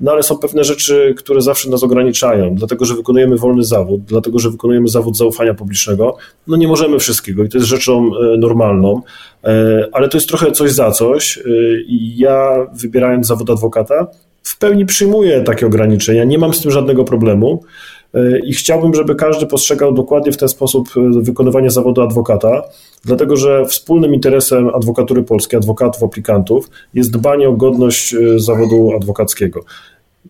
no ale są pewne rzeczy, które zawsze nas ograniczają, dlatego że wykonujemy wolny zawód, dlatego że wykonujemy zawód zaufania publicznego, no nie możemy wszystkiego i to jest rzeczą y, normalną, y, ale to jest trochę coś za coś i ja wybierając zawód adwokata, w pełni przyjmuję takie ograniczenia, nie mam z tym żadnego problemu y, i chciałbym, żeby każdy postrzegał dokładnie w ten sposób y, wykonywanie zawodu adwokata, dlatego że wspólnym interesem adwokatury polskiej, adwokatów, aplikantów jest dbanie o godność y, zawodu adwokackiego.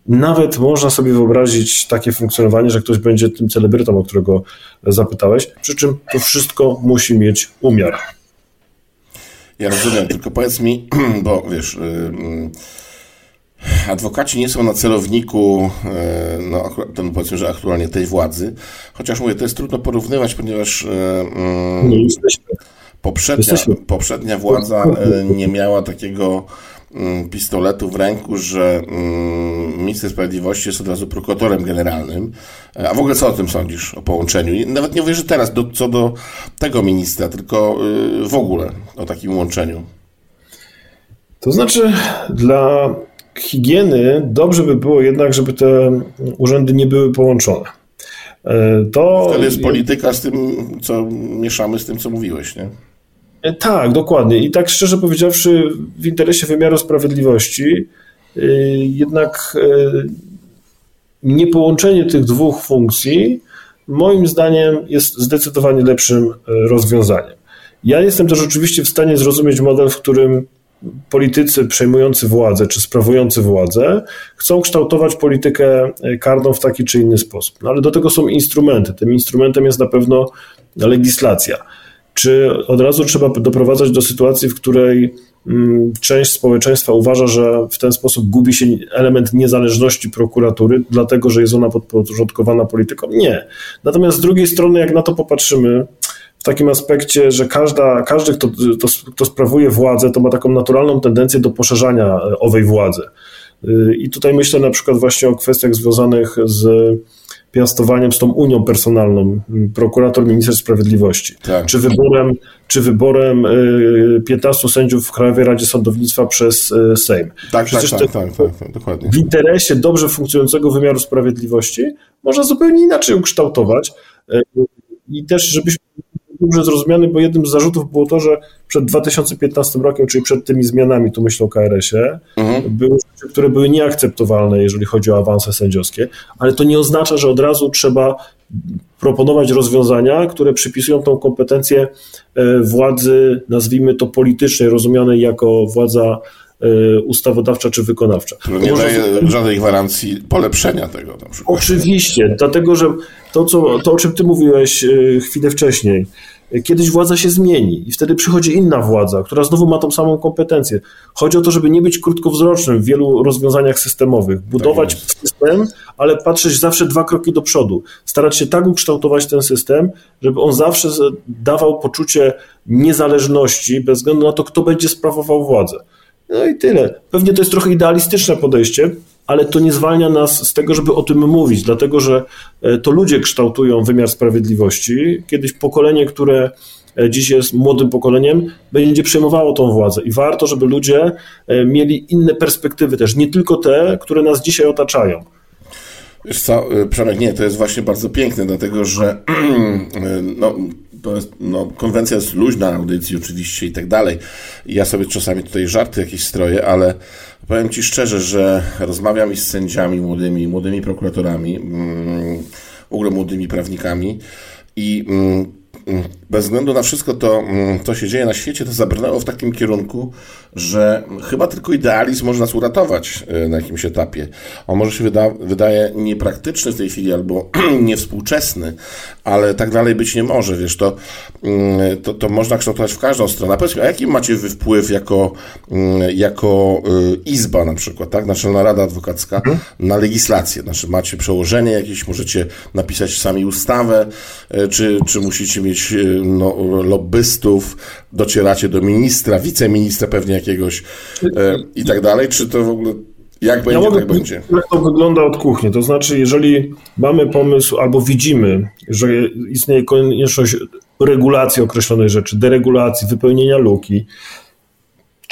Nawet można sobie wyobrazić takie funkcjonowanie, że ktoś będzie tym celebrytą, o którego zapytałeś, przy czym to wszystko musi mieć umiar. Ja rozumiem, tylko powiedz mi, bo wiesz, y, y, adwokaci nie są na celowniku, y, no ten powiedzmy, że aktualnie tej władzy, chociaż mówię, to jest trudno porównywać, ponieważ Nie jesteśmy. poprzednia, poprzednia władza y, nie miała takiego y, pistoletu w ręku, że y, minister sprawiedliwości jest od razu prokuratorem generalnym. E, A w ogóle co o tym sądzisz, o połączeniu? Nawet nie mówię, że teraz do, co do tego ministra, tylko y, w ogóle o takim łączeniu. To znaczy, dla higieny dobrze by było jednak, żeby te urzędy nie były połączone. E, To To jest polityka z tym, co mieszamy z tym, co mówiłeś, nie? E, Tak, dokładnie. I tak szczerze powiedziawszy, w interesie wymiaru sprawiedliwości, y, jednak niepołączenie tych dwóch funkcji, moim zdaniem, jest zdecydowanie lepszym rozwiązaniem. Ja jestem też oczywiście w stanie zrozumieć model, w którym politycy przejmujący władzę czy sprawujący władzę chcą kształtować politykę y, karną w taki czy inny sposób. No ale do tego są instrumenty. Tym instrumentem jest na pewno legislacja. Czy od razu trzeba doprowadzać do sytuacji, w której mm, część społeczeństwa uważa, że w ten sposób gubi się element niezależności prokuratury, dlatego że jest ona podporządkowana polityką? Nie. Natomiast z drugiej strony, jak na to popatrzymy, w takim aspekcie, że każda, każdy, kto, kto, kto sprawuje władzę, to ma taką naturalną tendencję do poszerzania e, owej władzy. Y, I tutaj myślę na przykład właśnie o kwestiach związanych z piastowaniem z tą unią personalną, m, prokurator, minister sprawiedliwości, Tak. czy wyborem, czy wyborem y, 15 sędziów w Krajowej Radzie Sądownictwa przez y, Sejm. Tak, tak, Przecież tak, tak, tak, tak, dokładnie. w interesie dobrze funkcjonującego wymiaru sprawiedliwości można zupełnie inaczej ukształtować. I też, żebyśmy dobrze zrozumiany, bo jednym z zarzutów było to, że przed 2015 rokiem, czyli przed tymi zmianami, tu myślę o KRS-ie, były rzeczy, które były nieakceptowalne, jeżeli chodzi o awanse sędziowskie, ale to nie oznacza, że od razu trzeba proponować rozwiązania, które przypisują tą kompetencję e, władzy, nazwijmy to politycznej, rozumianej jako władza e, ustawodawcza czy wykonawcza. Które To nie daje żadnej gwarancji polepszenia tego na przykład. Oczywiście, dlatego że to, co, to, o czym ty mówiłeś e, chwilę wcześniej, kiedyś władza się zmieni i wtedy przychodzi inna władza, która znowu ma tą samą kompetencję. Chodzi o to, żeby nie być krótkowzrocznym w wielu rozwiązaniach systemowych, budować jest. system, ale patrzeć zawsze dwa kroki do przodu, starać się tak ukształtować ten system, żeby on zawsze dawał poczucie niezależności bez względu na to, kto będzie sprawował władzę. No i tyle. Pewnie to jest trochę idealistyczne podejście, ale to nie zwalnia nas z tego, żeby o tym mówić, dlatego że e, to ludzie kształtują wymiar sprawiedliwości. Kiedyś pokolenie, które e, dziś jest młodym pokoleniem, będzie przejmowało tą władzę i warto, żeby ludzie e, mieli inne perspektywy też, nie tylko te, które nas dzisiaj otaczają. Wiesz y, Przemek, nie, to jest właśnie bardzo piękne, dlatego że y, no, jest, no, konwencja jest luźna audycji oczywiście i tak dalej. Ja sobie czasami tutaj żarty jakieś stroję, ale powiem Ci szczerze, że rozmawiam i z sędziami młodymi, młodymi prokuratorami, mm, w ogóle młodymi prawnikami i mm, mm, bez względu na wszystko to, mm, co się dzieje na świecie, to zabrnęło w takim kierunku, że chyba tylko idealizm może nas uratować y, na jakimś etapie. On może się wyda, wydaje niepraktyczny w tej chwili albo niewspółczesny, ale tak dalej być nie może. Wiesz, to, mm, to, to można kształtować w każdą stronę. A powiedz mi, a jaki macie wy wpływ jako, mm, jako y, izba na przykład, tak? Naczelna Rada Adwokacka na legislację? Znaczy macie przełożenie jakieś, możecie napisać sami ustawę, y, czy, czy musicie mieć no, lobbystów, docieracie do ministra, wiceministra pewnie jakiegoś i tak dalej, czy to w ogóle jak będzie, ja tak będzie. Jak to wygląda od kuchni? To znaczy, jeżeli mamy pomysł albo widzimy, że istnieje konieczność regulacji określonej rzeczy, deregulacji, wypełnienia luki,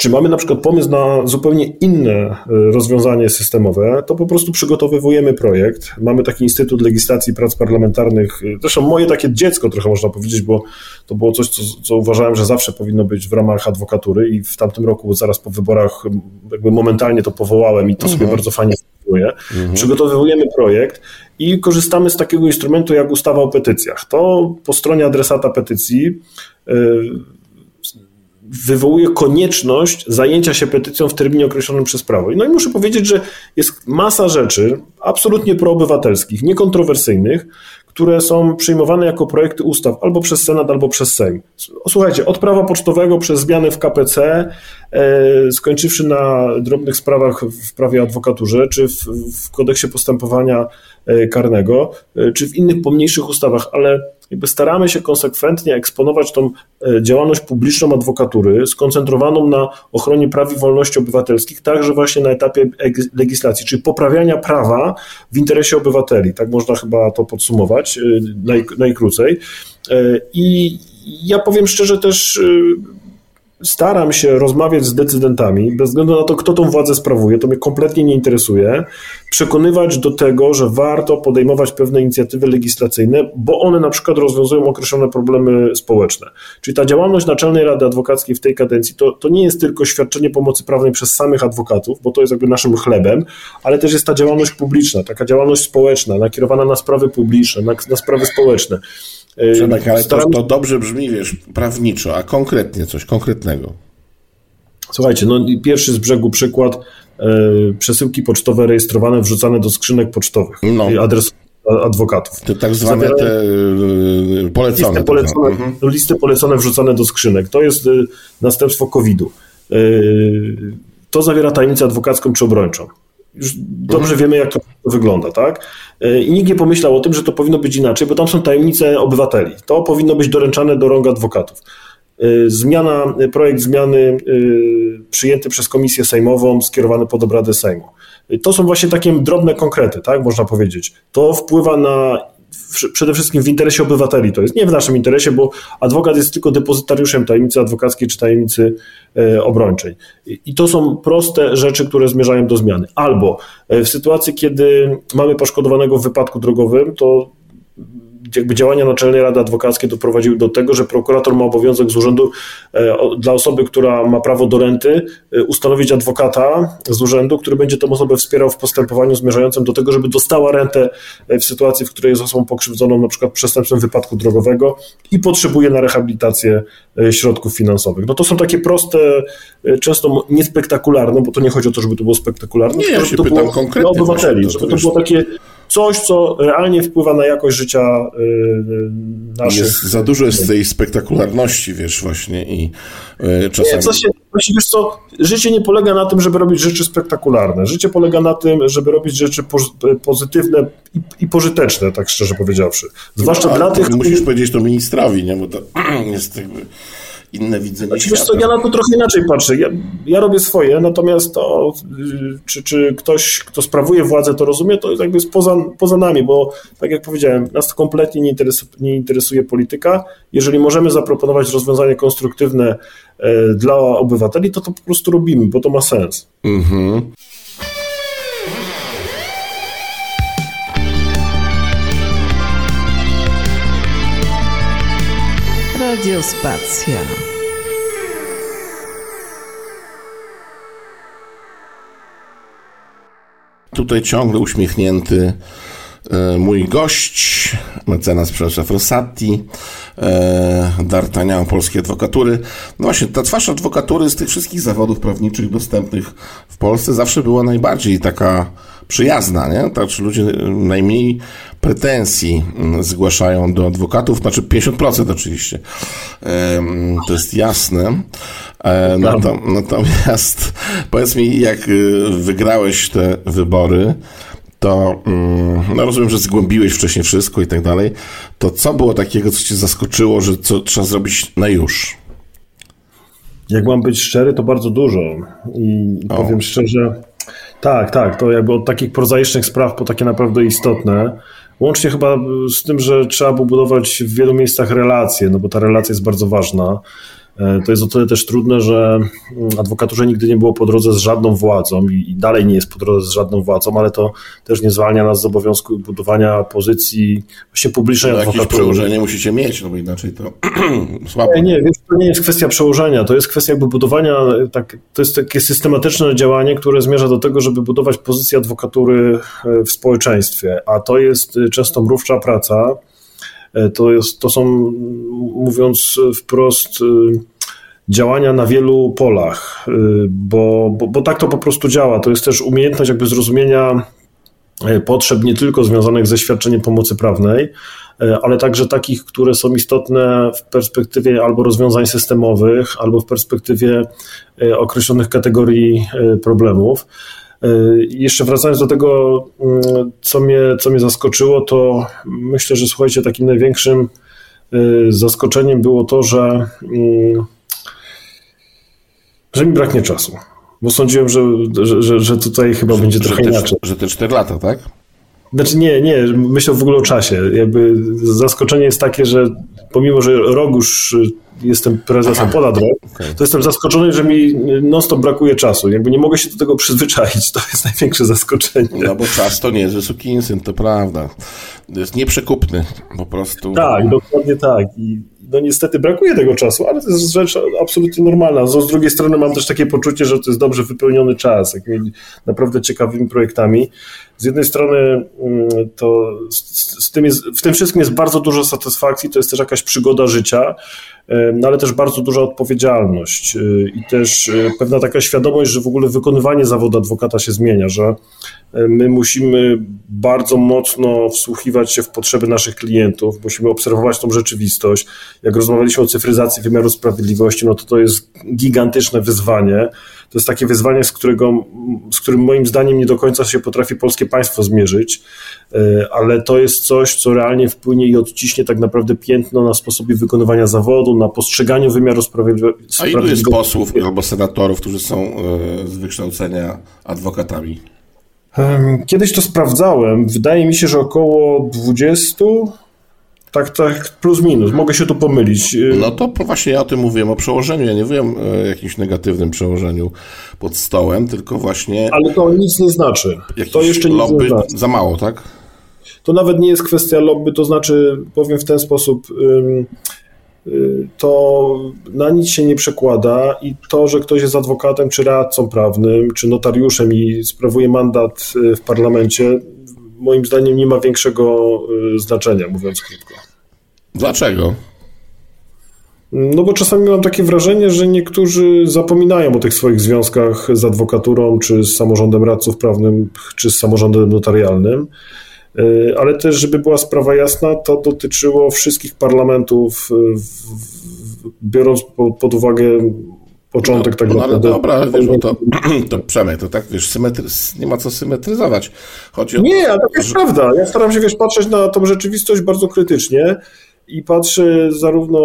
czy mamy na przykład pomysł na zupełnie inne e, rozwiązanie systemowe, to po prostu przygotowywujemy projekt. Mamy taki Instytut Legislacji Prac Parlamentarnych, e, zresztą moje takie dziecko trochę można powiedzieć, bo to było coś, co, co uważałem, że zawsze powinno być w ramach adwokatury i w tamtym roku, zaraz po wyborach, jakby momentalnie to powołałem i to mhm. sobie bardzo fajnie funkcjonuje. Mhm. Przygotowujemy projekt i korzystamy z takiego instrumentu jak ustawa o petycjach. To po stronie adresata petycji yy, wywołuje konieczność zajęcia się petycją w terminie określonym przez prawo. No i muszę powiedzieć, że jest masa rzeczy absolutnie proobywatelskich, niekontrowersyjnych, które są przyjmowane jako projekty ustaw albo przez Senat, albo przez Sejm. Słuchajcie, od prawa pocztowego przez zmiany w KPC, e, skończywszy na drobnych sprawach w prawie adwokaturze, czy w, w kodeksie postępowania e, karnego, e, czy w innych pomniejszych ustawach, ale jakby staramy się konsekwentnie eksponować tą e, działalność publiczną adwokatury, skoncentrowaną na ochronie praw i wolności obywatelskich, także właśnie na etapie legislacji, czyli poprawiania prawa w interesie obywateli. Tak można chyba to podsumować e, naj, najkrócej. E, I ja powiem szczerze też staram się rozmawiać z decydentami, bez względu na to, kto tą władzę sprawuje, to mnie kompletnie nie interesuje, przekonywać do tego, że warto podejmować pewne inicjatywy legislacyjne, bo one na przykład rozwiązują określone problemy społeczne. Czyli ta działalność Naczelnej Rady Adwokackiej w tej kadencji to, to nie jest tylko świadczenie pomocy prawnej przez samych adwokatów, bo to jest jakby naszym chlebem, ale też jest ta działalność publiczna, taka działalność społeczna, nakierowana na sprawy publiczne, na, na sprawy społeczne. Przemek, ale to, to dobrze brzmi, wiesz, prawniczo, a konkretnie coś konkretnego. Słuchajcie, no pierwszy z brzegu przykład, e, przesyłki pocztowe rejestrowane, wrzucane do skrzynek pocztowych. No. Adres adwokatów. Te tak zwane Zawierają, te e, polecone. Listy polecone, mhm. listy polecone wrzucane do skrzynek. To jest następstwo COVID-u. To zawiera tajemnicę adwokacką czy obrończą. Już dobrze wiemy, jak to wygląda, tak? E, I nikt nie pomyślał o tym, że to powinno być inaczej, bo tam są tajemnice obywateli. To powinno być doręczane do rąk adwokatów. E, zmiana, projekt zmiany e, przyjęty przez Komisję Sejmową, skierowany pod obrady Sejmu. To są właśnie takie drobne konkrety, tak, można powiedzieć. To wpływa na przede wszystkim w interesie obywateli. To jest nie w naszym interesie, bo adwokat jest tylko depozytariuszem tajemnicy adwokackiej czy tajemnicy e, obrończej. I to są proste rzeczy, które zmierzają do zmiany. Albo e, w sytuacji, kiedy mamy poszkodowanego w wypadku drogowym, to jakby działania Naczelnej Rady Adwokackiej doprowadziły do tego, że prokurator ma obowiązek z urzędu e, dla osoby, która ma prawo do renty, e, ustanowić adwokata z urzędu, który będzie tę osobę wspierał w postępowaniu zmierzającym do tego, żeby dostała rentę e, w sytuacji, w której jest osobą pokrzywdzoną na przykład przestępstwem wypadku drogowego i potrzebuje na rehabilitację środków finansowych. No to są takie proste, często niespektakularne, bo to nie chodzi o to, żeby to było spektakularne, nie, ja się to pytam było konkretnie. Dla obywateli, żeby to było takie coś, co realnie wpływa na jakość życia yy, naszych. Jest, za dużo jest tej spektakularności, wiesz, właśnie i yy, czasami... Nie, w sensie, właśnie, wiesz co, życie nie polega na tym, żeby robić rzeczy spektakularne. Życie polega na tym, żeby robić rzeczy pozytywne i, i pożyteczne, tak szczerze powiedziawszy. Zwłaszcza no, dla tych... Musisz powiedzieć to ministrowi, nie? Bo to jest jakby inne widzenie znaczy, świata. Co, ja na to trochę inaczej patrzę. Ja, ja robię swoje, natomiast to, czy, czy ktoś, kto sprawuje władzę, to rozumie, to jakby jest poza, poza nami, bo tak jak powiedziałem, nas to kompletnie nie, interesu, nie interesuje polityka. Jeżeli możemy zaproponować rozwiązanie konstruktywne e, dla obywateli, to to po prostu robimy, bo to ma sens. Mhm. Radiospacja. Tutaj ciągle uśmiechnięty e, mój gość, mecenas Przemysław Rosati, e, D'Artagnan polskiej adwokatury. No właśnie, ta twarz adwokatury z tych wszystkich zawodów prawniczych dostępnych w Polsce zawsze była najbardziej taka przyjazna, nie? Znaczy ludzie najmniej pretensji mm, zgłaszają do adwokatów, znaczy 50% oczywiście. To jest jasne. E, natomiast powiedz mi, jak y, wygrałeś te wybory, to mm, no rozumiem, że zgłębiłeś wcześniej wszystko i tak dalej. To co było takiego, co cię zaskoczyło, że co trzeba zrobić na już? Jak mam być szczery, to bardzo dużo. I o. powiem szczerze, tak, tak, to jakby od takich prozaicznych spraw po takie naprawdę istotne. Łącznie chyba z tym, że trzeba budować w wielu miejscach relacje, no bo ta relacja jest bardzo ważna. E, to jest o tyle też trudne, że mm, adwokaturze nigdy nie było po drodze z żadną władzą i dalej nie jest po drodze z żadną władzą, ale to też nie zwalnia nas z obowiązku budowania pozycji właśnie publicznej no, adwokatury. Jakieś przełożenie musicie mieć, no bo inaczej to słabo. Nie, nie, to nie jest kwestia przełożenia, to jest kwestia jakby budowania, tak, to jest takie systematyczne działanie, które zmierza do tego, żeby budować pozycję adwokatury e, w społeczeństwie, a to jest e, często mrówcza praca, to, jest, to są, mówiąc wprost, działania na wielu polach, y, bo, bo, bo tak to po prostu działa. To jest też umiejętność jakby zrozumienia y, potrzeb nie tylko związanych ze świadczeniem pomocy prawnej, y, ale także takich, które są istotne w perspektywie albo rozwiązań systemowych, albo w perspektywie określonych kategorii problemów. Jeszcze wracając do tego, co mnie, co mnie zaskoczyło, to myślę, że słuchajcie, takim największym zaskoczeniem było to, że że mi braknie czasu. Bo sądziłem, że, że, że tutaj chyba że, będzie trochę te, inaczej. Że te 4 lata, tak? Znaczy nie, nie, myślę w ogóle o czasie. Jakby zaskoczenie jest takie, że pomimo, że rok już jestem prezesem Aha. ponad rok, okay. to jestem zaskoczony, że mi non stop brakuje czasu. Jakby nie mogę się do tego przyzwyczaić. To jest największe zaskoczenie. No bo czas to nie jest wysoki syn, to prawda. To jest nieprzekupny po prostu. Tak, dokładnie tak. I no niestety brakuje tego czasu, ale to jest rzecz absolutnie normalna. Z drugiej strony mam też takie poczucie, że to jest dobrze wypełniony czas, naprawdę ciekawymi projektami. Z jednej strony mm, to z, z tym jest, w tym wszystkim jest bardzo dużo satysfakcji, to jest też jakaś przygoda życia, no ale też bardzo duża odpowiedzialność y, i też y, pewna taka świadomość, że w ogóle wykonywanie zawodu adwokata się zmienia, że my musimy bardzo mocno wsłuchiwać się w potrzeby naszych klientów, musimy obserwować tą rzeczywistość. Jak rozmawialiśmy o cyfryzacji wymiaru sprawiedliwości, no to to jest gigantyczne wyzwanie. To jest takie wyzwanie, z, którego, z którym moim zdaniem nie do końca się potrafi polskie państwo zmierzyć, ale to jest coś, co realnie wpłynie i odciśnie tak naprawdę piętno na sposobie wykonywania zawodu, na postrzeganiu wymiaru sprawiedliwości. A ilu jest posłów albo senatorów, którzy są e, z wykształcenia adwokatami? Kiedyś to sprawdzałem. Wydaje mi się, że około 20. Tak, tak, plus minus. Mogę się tu pomylić. No to właśnie ja o tym mówiłem, o przełożeniu. Ja nie wiem o jakimś negatywnym przełożeniu pod stołem, tylko właśnie. Ale to nic nie znaczy. To jeszcze nic lobby nie znaczy. Za mało, tak? To nawet nie jest kwestia lobby, to znaczy, powiem w ten sposób to na nic się nie przekłada i to, że ktoś jest adwokatem, czy radcą prawnym, czy notariuszem i sprawuje mandat y, w parlamencie, moim zdaniem nie ma większego y, znaczenia, mówiąc krótko. Dlaczego? No bo czasami mam takie wrażenie, że niektórzy zapominają o tych swoich związkach z adwokaturą, czy z samorządem radców prawnym, czy z samorządem notarialnym. E, ale też, żeby była sprawa jasna, to dotyczyło wszystkich parlamentów, biorąc pod uwagę początek no, tak no. No, dobra, ale wiesz, to, to Przemek, to tak, wiesz, symetry- nie ma co symetryzować. Chodzi o nie, ale to jest że... prawda. Ja staram się, wiesz, patrzeć na tą rzeczywistość bardzo krytycznie i patrzę zarówno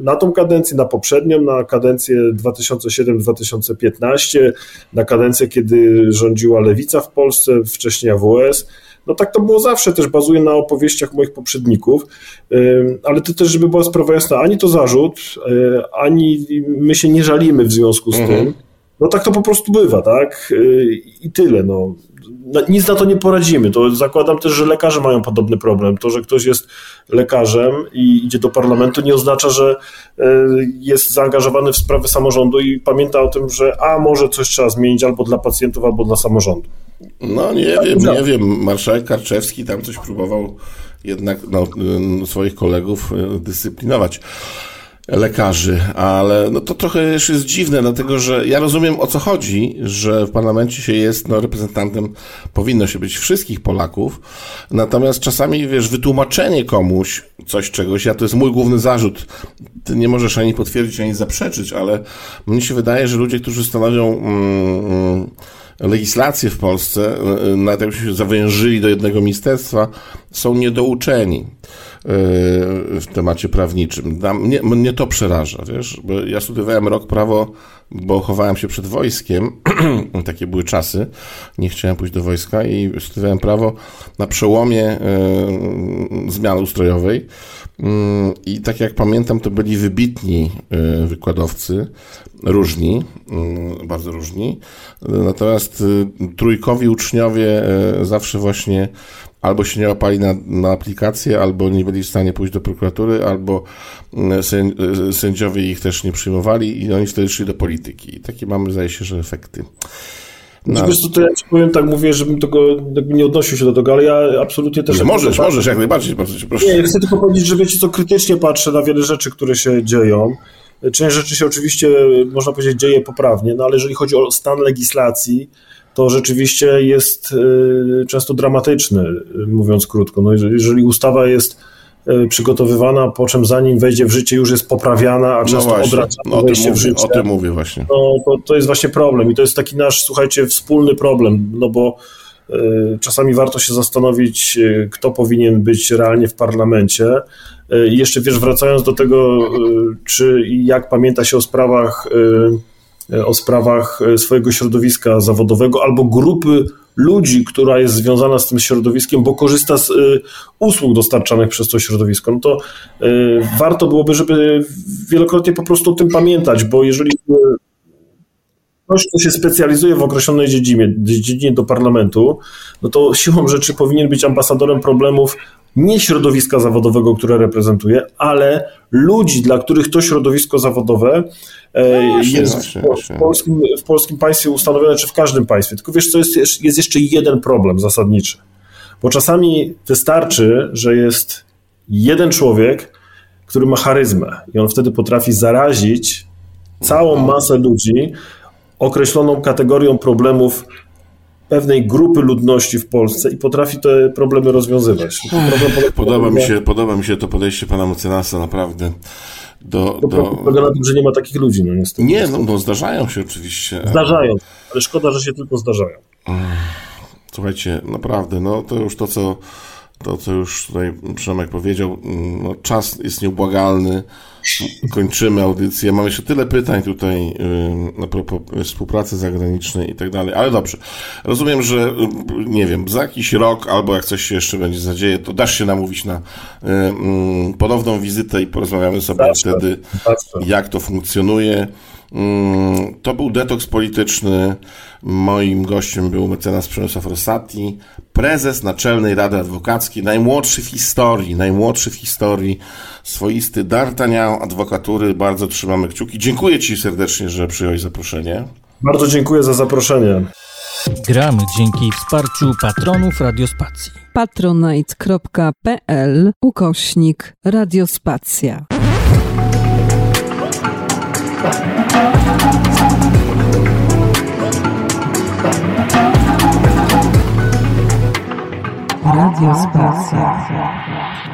na tą kadencję, na poprzednią, na kadencję 2007-2015, na kadencję, kiedy rządziła Lewica w Polsce, wcześniej AWS, no tak to było zawsze, też bazuje na opowieściach moich poprzedników, ale to też, żeby była sprawa jasna, ani to zarzut, y, ani my się nie żalimy w związku z mhm. tym. No tak to po prostu bywa, tak? Y, I tyle, no. Nic na to nie poradzimy. To zakładam też, że lekarze mają podobny problem. To, że ktoś jest lekarzem i idzie do parlamentu, nie oznacza, że y, jest zaangażowany w sprawy samorządu i pamięta o tym, że a może coś trzeba zmienić albo dla pacjentów, albo dla samorządu. No nie wiem, nie wiem. Marszałek Karczewski tam coś próbował jednak no, swoich kolegów dyscyplinować lekarzy, ale no to trochę już jest dziwne, dlatego że ja rozumiem o co chodzi, że w parlamencie się jest no, reprezentantem, powinno się być wszystkich Polaków, natomiast czasami, wiesz, wytłumaczenie komuś coś, czegoś, ja to jest mój główny zarzut, ty nie możesz ani potwierdzić, ani zaprzeczyć, ale mnie się wydaje, że ludzie, którzy stanowią mm, mm legislację w Polsce, nawet jakbyśmy się zawężyli do jednego ministerstwa, są niedouczeni w temacie prawniczym. Mnie, mnie to przeraża, wiesz, bo ja studiowałem rok prawo, bo chowałem się przed wojskiem, takie były czasy, nie chciałem pójść do wojska i studiowałem prawo na przełomie zmiany ustrojowej. Mm, i tak jak pamiętam, to byli wybitni wykładowcy, różni, mm, bardzo różni, natomiast y, trójkowi uczniowie zawsze właśnie albo się nie łapali na, na aplikację, albo nie byli w stanie pójść do prokuratury, albo mm, sędziowie ich też nie przyjmowali i oni wtedy szli do polityki. I takie mamy, zdaje się, że efekty. No. Wiesz co, to ja ci powiem tak, mówię, żebym tego nie odnosił się do tego, ale ja absolutnie też... Nie, możesz, tak, możesz, jak najbardziej, bardzo cię proszę. Nie, chcę tylko powiedzieć, że wiecie co, krytycznie patrzę na wiele rzeczy, które się dzieją. Część rzeczy się oczywiście, można powiedzieć, dzieje poprawnie, no ale jeżeli chodzi o stan legislacji, to rzeczywiście jest y, często dramatyczny, mówiąc krótko. No jeżeli ustawa jest y, przygotowywana, po czym zanim wejdzie w życie już jest poprawiana, a no często no odracza no, wejście mówię, w życie. O tym mówię właśnie. No, to, to jest właśnie problem i to jest taki nasz, słuchajcie, wspólny problem, no bo y, czasami warto się zastanowić, kto powinien być realnie w parlamencie. I jeszcze wiesz, wracając do tego, czy jak pamięta się o sprawach o sprawach e, swojego środowiska zawodowego albo grupy ludzi, która jest związana z tym środowiskiem, bo korzysta z e, usług dostarczanych przez to środowisko, no to warto byłoby, żeby wielokrotnie po prostu o tym pamiętać, bo jeżeli ktoś, kto się specjalizuje w określonej dziedzinie, dziedzinie do parlamentu, no to siłą rzeczy powinien być ambasadorem problemów nie środowiska zawodowego, które reprezentuje, ale ludzi, dla których to środowisko zawodowe e, no właśnie, jest właśnie, w, polskim, w polskim państwie ustanowione, czy w każdym państwie. Tylko wiesz, co jest, jest jeszcze jeden problem zasadniczy. Bo czasami wystarczy, że jest jeden człowiek, który ma charyzmę i on wtedy potrafi zarazić całą masę ludzi określoną kategorią problemów pewnej grupy ludności w Polsce i potrafi te problemy rozwiązywać. Problem podoba, mi się, podoba mi się to podejście pana mecenasa, naprawdę. Do, do... Polega na tym, że nie ma takich ludzi, no niestety. Nie, no, no zdarzają się oczywiście. Zdarzają, ale szkoda, że się tylko zdarzają. Słuchajcie, naprawdę, no to już to, co to, co już tutaj Przemek powiedział, no, czas jest nieubłagalny. Kończymy audycję. Mamy jeszcze tyle pytań tutaj yy, a propos współpracy zagranicznej i tak dalej, ale dobrze. Rozumiem, że yy, nie wiem, za jakiś rok albo jak coś się jeszcze będzie zadzieje, to dasz się namówić na yy, ponowną wizytę i porozmawiamy sobie wtedy, jak to funkcjonuje. Mm, to był detoks polityczny. Moim gościem był mecenas Przemysław Rosati, prezes Naczelnej Rady Adwokackiej, najmłodszy w historii, najmłodszy w historii, swoisty D'Artagnan adwokatury. Bardzo trzymamy kciuki. Dziękuję Ci serdecznie, że przyjąłeś zaproszenie. Bardzo dziękuję za zaproszenie. Gramy dzięki wsparciu patronów Radiospacji. patronite.pl ukośnik Radiospacja. Radio Spacja.